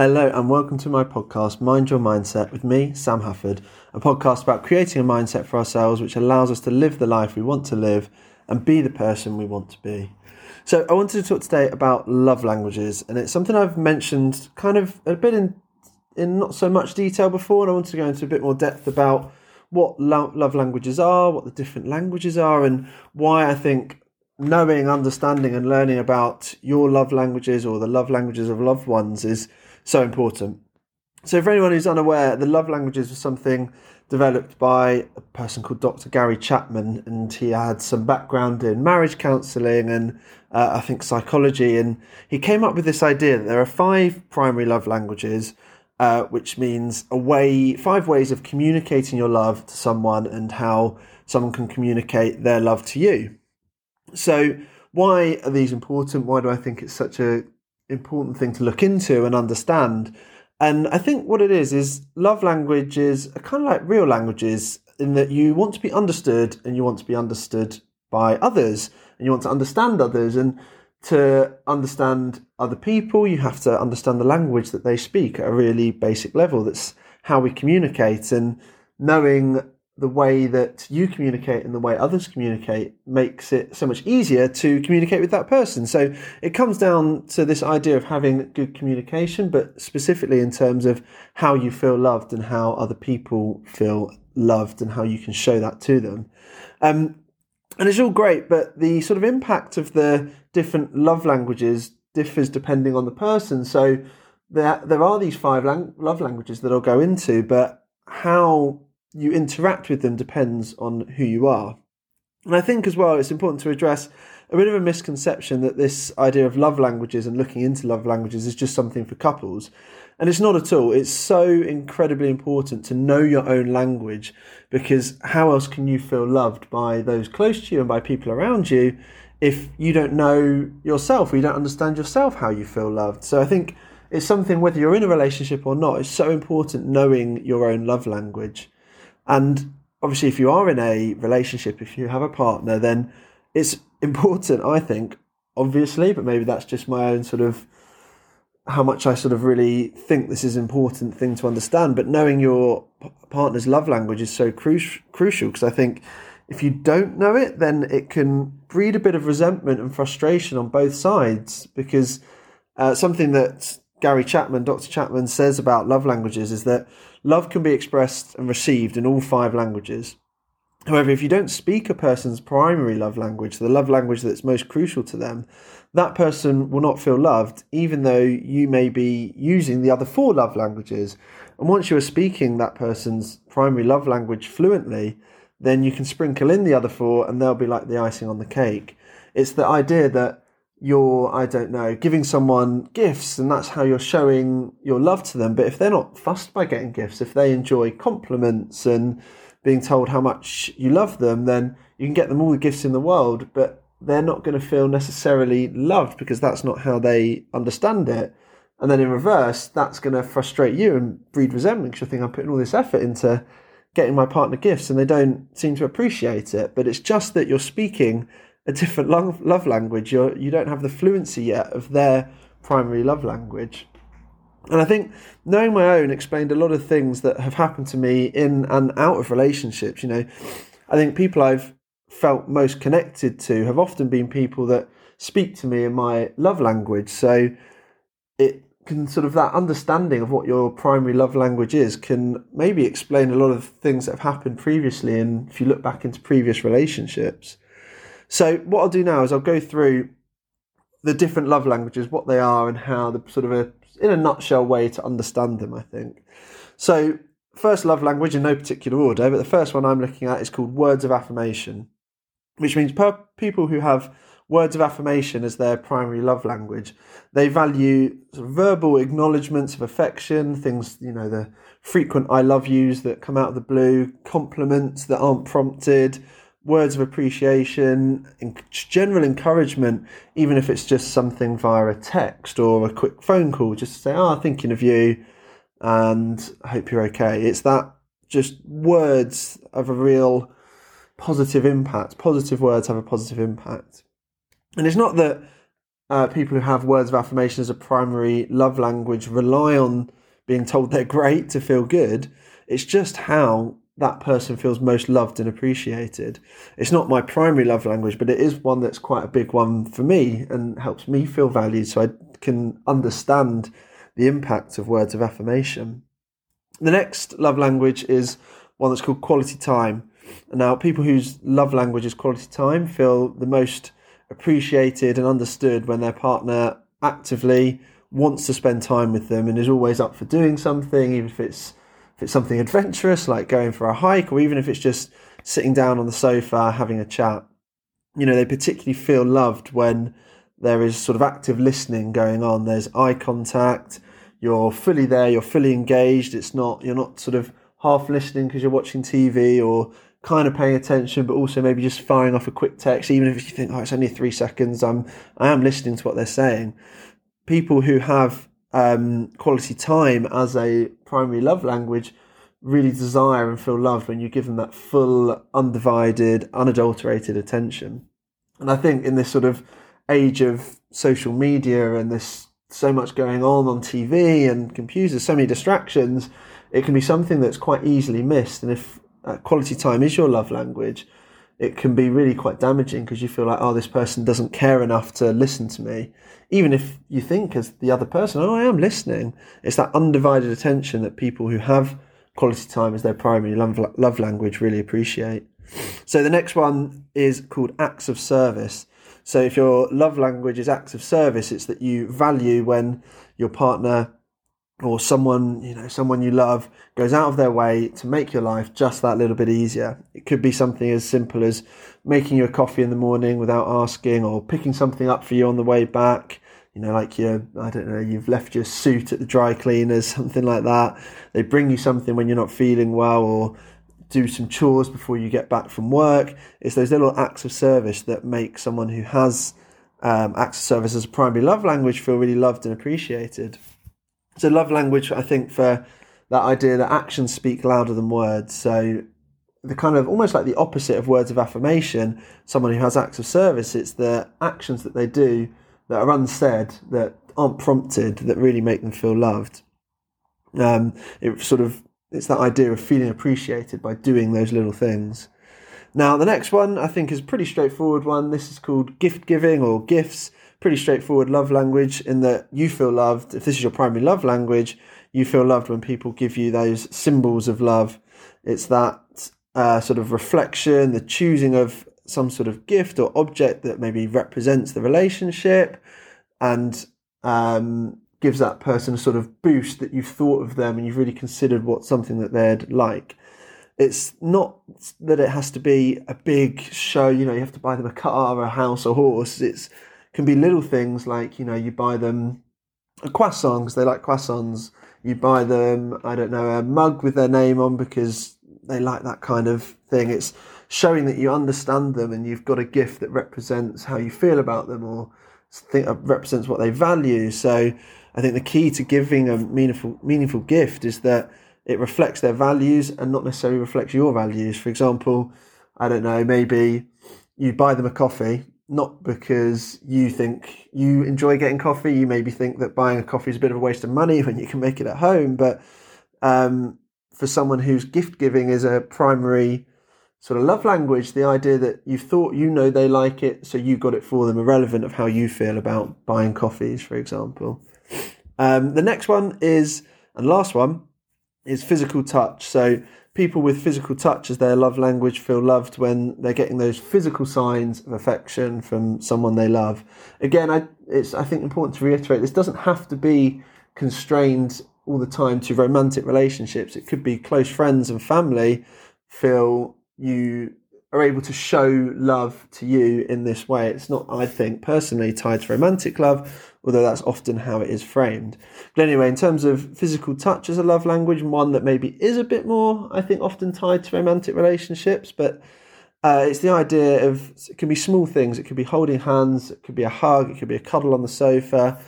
Hello, and welcome to my podcast, Mind Your Mindset, with me, Sam Hufford, a podcast about creating a mindset for ourselves which allows us to live the life we want to live and be the person we want to be. So, I wanted to talk today about love languages, and it's something I've mentioned kind of a bit in, in not so much detail before, and I want to go into a bit more depth about what lo- love languages are, what the different languages are, and why I think knowing, understanding, and learning about your love languages or the love languages of loved ones is so important. So, for anyone who's unaware, the love languages was something developed by a person called Dr. Gary Chapman, and he had some background in marriage counselling and uh, I think psychology. And he came up with this idea that there are five primary love languages, uh, which means a way, five ways of communicating your love to someone and how someone can communicate their love to you. So, why are these important? Why do I think it's such a important thing to look into and understand. And I think what it is is love languages are kind of like real languages in that you want to be understood and you want to be understood by others. And you want to understand others and to understand other people you have to understand the language that they speak at a really basic level. That's how we communicate. And knowing the way that you communicate and the way others communicate makes it so much easier to communicate with that person. So it comes down to this idea of having good communication, but specifically in terms of how you feel loved and how other people feel loved and how you can show that to them. Um, and it's all great, but the sort of impact of the different love languages differs depending on the person. So there, there are these five lang- love languages that I'll go into, but how you interact with them depends on who you are. And I think as well, it's important to address a bit of a misconception that this idea of love languages and looking into love languages is just something for couples. And it's not at all. It's so incredibly important to know your own language because how else can you feel loved by those close to you and by people around you if you don't know yourself or you don't understand yourself how you feel loved? So I think it's something, whether you're in a relationship or not, it's so important knowing your own love language. And obviously, if you are in a relationship, if you have a partner, then it's important, I think, obviously, but maybe that's just my own sort of how much I sort of really think this is an important thing to understand. But knowing your partner's love language is so cru- crucial because I think if you don't know it, then it can breed a bit of resentment and frustration on both sides because uh, something that Gary Chapman, Dr. Chapman says about love languages is that love can be expressed and received in all five languages. However, if you don't speak a person's primary love language, the love language that's most crucial to them, that person will not feel loved, even though you may be using the other four love languages. And once you are speaking that person's primary love language fluently, then you can sprinkle in the other four and they'll be like the icing on the cake. It's the idea that you're, I don't know, giving someone gifts and that's how you're showing your love to them. But if they're not fussed by getting gifts, if they enjoy compliments and being told how much you love them, then you can get them all the gifts in the world, but they're not going to feel necessarily loved because that's not how they understand it. And then in reverse, that's going to frustrate you and breed resentment because you think I'm putting all this effort into getting my partner gifts and they don't seem to appreciate it. But it's just that you're speaking a different love, love language. You're, you don't have the fluency yet of their primary love language. And I think knowing my own explained a lot of things that have happened to me in and out of relationships. You know, I think people I've felt most connected to have often been people that speak to me in my love language. So it can sort of that understanding of what your primary love language is can maybe explain a lot of things that have happened previously. And if you look back into previous relationships, so what I'll do now is I'll go through the different love languages, what they are, and how the sort of a in a nutshell way to understand them. I think. So first love language in no particular order, but the first one I'm looking at is called words of affirmation, which means per people who have words of affirmation as their primary love language. They value sort of verbal acknowledgements of affection, things, you know, the frequent I love yous that come out of the blue, compliments that aren't prompted, words of appreciation, general encouragement, even if it's just something via a text or a quick phone call, just to say, "Oh, I'm thinking of you, and I hope you're okay." It's that just words of a real positive impact. Positive words have a positive impact, and it's not that uh, people who have words of affirmation as a primary love language rely on being told they're great to feel good. It's just how that person feels most loved and appreciated. It's not my primary love language, but it is one that's quite a big one for me and helps me feel valued so I can understand the impact of words of affirmation. The next love language is one that's called quality time. Now, people whose love language is quality time feel the most appreciated and understood when their partner actively wants to spend time with them and is always up for doing something, even if it's if it's something adventurous like going for a hike, or even if it's just sitting down on the sofa having a chat. You know, they particularly feel loved when there is sort of active listening going on. There's eye contact. You're fully there. You're fully engaged. It's not you're not sort of half listening because you're watching TV or kind of paying attention, but also maybe just firing off a quick text, even if you think, oh, it's only three seconds. I'm I am listening to what they're saying. People who have um, quality time as a primary love language really desire and feel loved when you give them that full, undivided, unadulterated attention. And I think in this sort of age of social media and this so much going on on TV and computers, so many distractions, it can be something that's quite easily missed. And if uh, quality time is your love language, it can be really quite damaging because you feel like, oh, this person doesn't care enough to listen to me. Even if you think as the other person, oh, I am listening. It's that undivided attention that people who have quality time as their primary love, language really appreciate. So the next one is called acts of service. So if your love language is acts of service, it's that you value when your partner or someone you know someone you love goes out of their way to make your life just that little bit easier. It could be something as simple as making you a coffee in the morning without asking or picking something up for you on the way back. You know like you i don't know you've left your suit at the dry cleaners something like that. They bring you something when you're not feeling well or do some chores before you get back from work. It's those little acts of service that make someone who has um, acts of service as a primary love language feel really loved and appreciated it's a love language, I think, for that idea that actions speak louder than words. So the kind of almost like the opposite of words of affirmation, someone who has acts of service, it's the actions that they do that are unsaid, that aren't prompted, that really make them feel loved. Um, it sort of it's that idea of feeling appreciated by doing those little things. Now, the next one I think is a pretty straightforward one. This is called gift giving or gifts pretty straightforward love language in that you feel loved. If this is your primary love language, you feel loved when people give you those symbols of love. It's that uh, sort of reflection, the choosing of some sort of gift or object that maybe represents the relationship and um, gives that person a sort of boost that you've thought of them and you've really considered what something that they'd like. It's not that it has to be a big show, you know, you have to buy them a car, a house, a horse. It's can be little things like you know you buy them a croissant because they like croissants. You buy them I don't know a mug with their name on because they like that kind of thing. It's showing that you understand them and you've got a gift that represents how you feel about them or think uh, represents what they value. So I think the key to giving a meaningful meaningful gift is that it reflects their values and not necessarily reflects your values. For example, I don't know, maybe you buy them a coffee not because you think you enjoy getting coffee. You maybe think that buying a coffee is a bit of a waste of money when you can make it at home. But um, for someone whose gift giving is a primary sort of love language, the idea that you thought you know they like it, so you got it for them, irrelevant of how you feel about buying coffees, for example. Um, the next one is, and last one, is physical touch. So people with physical touch as their love language feel loved when they're getting those physical signs of affection from someone they love. Again, I, it's I think important to reiterate this doesn't have to be constrained all the time to romantic relationships. It could be close friends and family feel you are able to show love to you in this way. It's not, I think, personally tied to romantic love, although that's often how it is framed. But anyway, in terms of physical touch as a love language, one that maybe is a bit more, I think, often tied to romantic relationships, but uh, it's the idea of it can be small things. It could be holding hands, it could be a hug, it could be a cuddle on the sofa,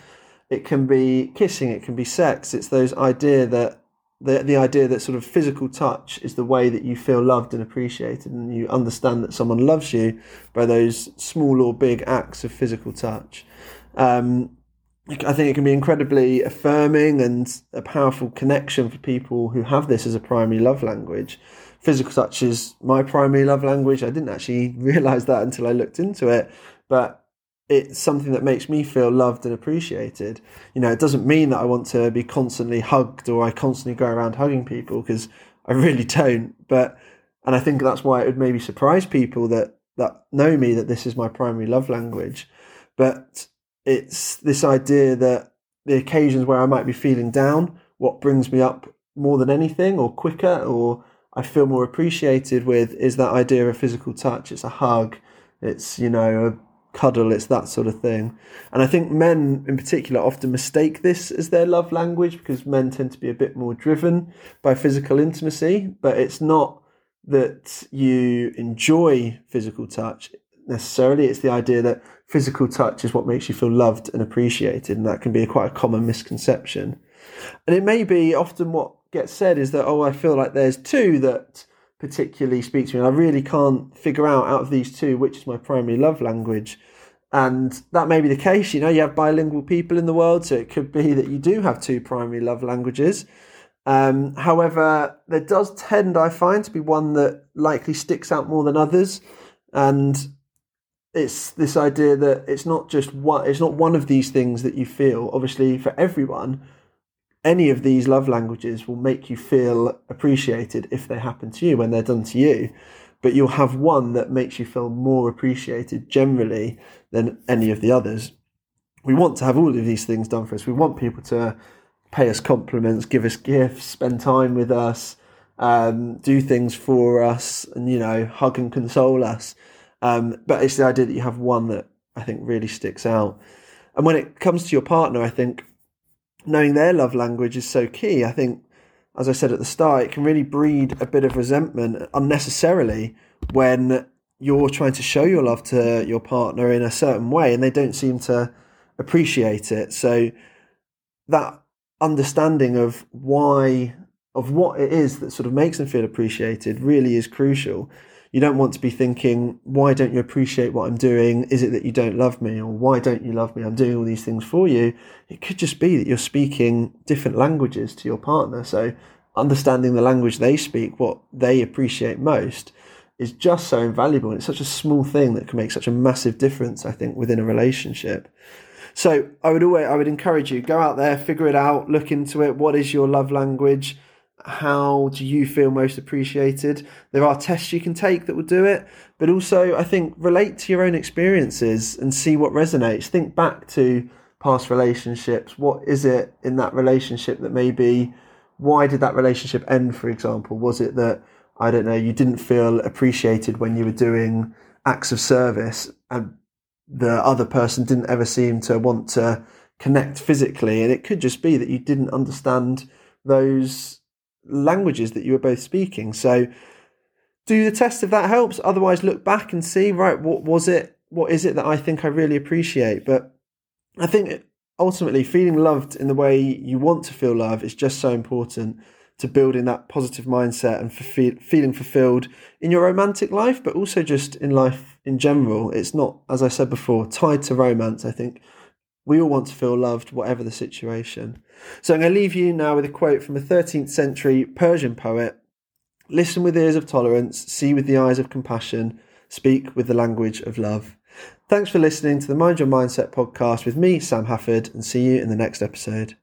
it can be kissing, it can be sex. It's those idea that the the idea that sort of physical touch is the way that you feel loved and appreciated, and you understand that someone loves you by those small or big acts of physical touch. Um, I think it can be incredibly affirming and a powerful connection for people who have this as a primary love language. Physical touch is my primary love language. I didn't actually realize that until I looked into it, but it's something that makes me feel loved and appreciated. You know, it doesn't mean that I want to be constantly hugged or I constantly go around hugging people because I really don't. But and I think that's why it would maybe surprise people that that know me that this is my primary love language. But it's this idea that the occasions where I might be feeling down, what brings me up more than anything, or quicker, or I feel more appreciated with, is that idea of physical touch. It's a hug, it's you know a cuddle, it's that sort of thing. And I think men in particular often mistake this as their love language because men tend to be a bit more driven by physical intimacy, but it's not that you enjoy physical touch necessarily. It's the idea that physical touch is what makes you feel loved and appreciated, and that can be a quite a common misconception. And it may be often what gets said is that, oh, I feel like there's two that particularly speak to me, and I really can't figure out out of these two which is my primary love language. And that may be the case, you know, you have bilingual people in the world, so it could be that you do have two primary love languages. Um, however, there does tend, I find, to be one that likely sticks out more than others. And it's this idea that it's not just one it's not one of these things that you feel obviously for everyone any of these love languages will make you feel appreciated if they happen to you when they're done to you. But you'll have one that makes you feel more appreciated generally than any of the others. We want to have all of these things done for us. We want people to pay us compliments give us gifts spend time with us um, do things for us and you know hug and console us. Um, but it's the idea that you have one that I think really sticks out. And when it comes to your partner, I think knowing their love language is so key. I think, as I said at the start, it can really breed a bit of resentment unnecessarily when you're trying to show your love to your partner in a certain way and they don't seem to appreciate it. So that understanding of why of what it is that sort of makes them feel appreciated really is crucial you don't want to be thinking, why don't you appreciate what I'm doing? Is it that you don't love me? Or why don't you love me? I'm doing all these things for you. It could just be that you're speaking different languages to your partner. So understanding the language they speak, what they appreciate most, is just so invaluable. And It's such a small thing that can make such a massive difference, I think, within a relationship. So I would always I would encourage you, go out there, figure it out, look into it. What is your love language? How do you feel most appreciated? There are tests you can take that will do it, but also I think relate to your own experiences and see what resonates. Think back to past relationships. What is it in that relationship that maybe why did that relationship end, for example? Was it that I don't know, you didn't feel appreciated when you were doing acts of service and the other person didn't ever seem to want to connect physically and it could just be that you didn't understand those languages that you were both speaking. So do the test if that helps. Otherwise, look back and see, right, what was it? What is it that I think I really appreciate? But I think ultimately, feeling loved in the way you want to feel love is just so important to building that positive mindset and feeling fulfilled in your romantic life, but also just in life in general. It's not, as I said before, tied to romance. I think we all want to feel loved, whatever the situation. So I'm going to leave you now with a quote from a 13th century Persian poet Listen with ears of tolerance, see with the eyes of compassion, speak with the language of love. Thanks for listening to the Mind Your Mindset podcast with me, Sam Hafford, and see you in the next episode.